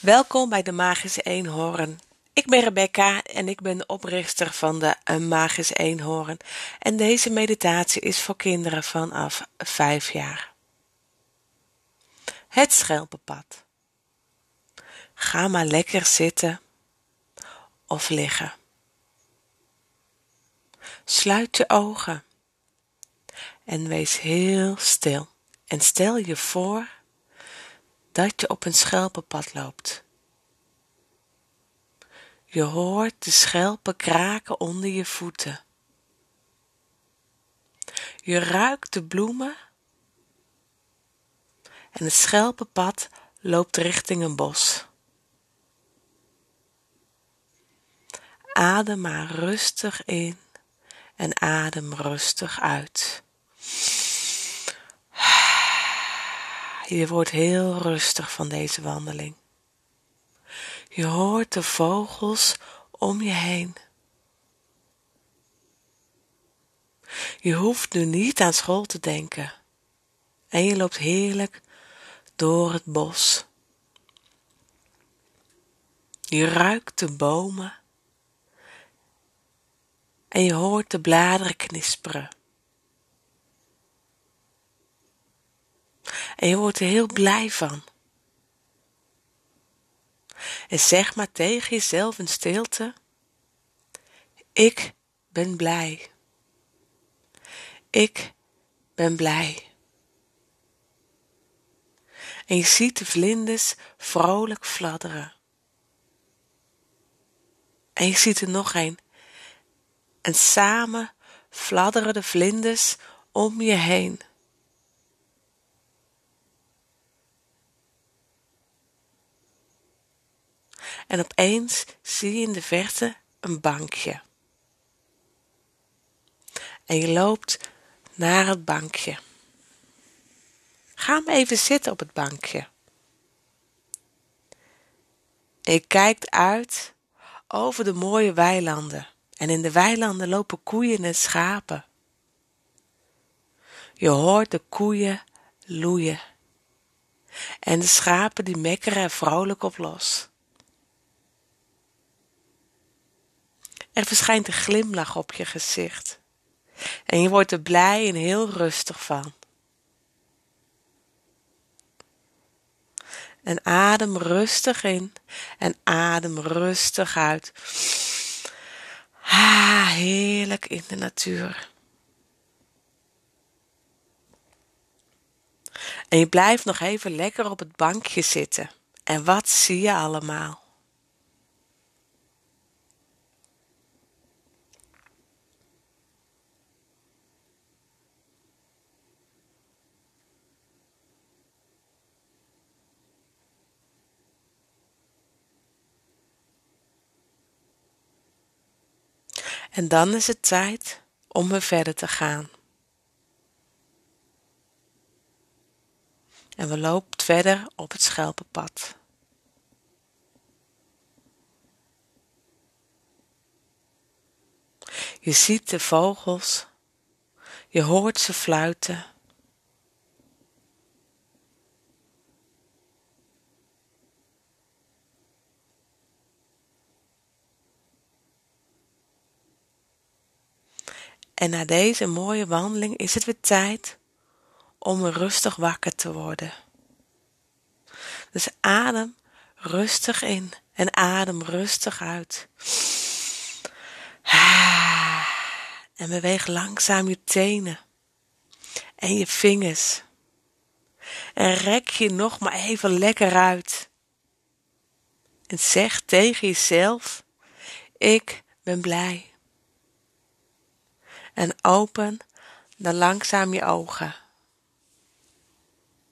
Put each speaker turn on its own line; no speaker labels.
Welkom bij de Magische Eenhoorn. Ik ben Rebecca en ik ben de oprichter van de Een Magisch Eenhoorn. En deze meditatie is voor kinderen vanaf 5 jaar. Het schelpenpad. Ga maar lekker zitten of liggen. Sluit je ogen en wees heel stil. En stel je voor dat je op een schelpenpad loopt. Je hoort de schelpen kraken onder je voeten. Je ruikt de bloemen en het schelpenpad loopt richting een bos. Adem maar rustig in en adem rustig uit. Je wordt heel rustig van deze wandeling. Je hoort de vogels om je heen. Je hoeft nu niet aan school te denken. En je loopt heerlijk door het bos. Je ruikt de bomen. En je hoort de bladeren knisperen. En je wordt er heel blij van. En zeg maar tegen jezelf in stilte: Ik ben blij. Ik ben blij. En je ziet de vlinders vrolijk fladderen. En je ziet er nog een. En samen fladderen de vlinders om je heen. En opeens zie je in de verte een bankje. En je loopt naar het bankje. Ga maar even zitten op het bankje. Je kijkt uit over de mooie weilanden. En in de weilanden lopen koeien en schapen. Je hoort de koeien loeien. En de schapen die mekkeren er vrolijk op los. Er verschijnt een glimlach op je gezicht. En je wordt er blij en heel rustig van. En adem rustig in en adem rustig uit. Ah, heerlijk in de natuur. En je blijft nog even lekker op het bankje zitten. En wat zie je allemaal? En dan is het tijd om weer verder te gaan. En we lopen verder op het schelpenpad. Je ziet de vogels, je hoort ze fluiten. En na deze mooie wandeling is het weer tijd om rustig wakker te worden. Dus adem rustig in en adem rustig uit. En beweeg langzaam je tenen en je vingers. En rek je nog maar even lekker uit. En zeg tegen jezelf: Ik ben blij en open dan langzaam je ogen.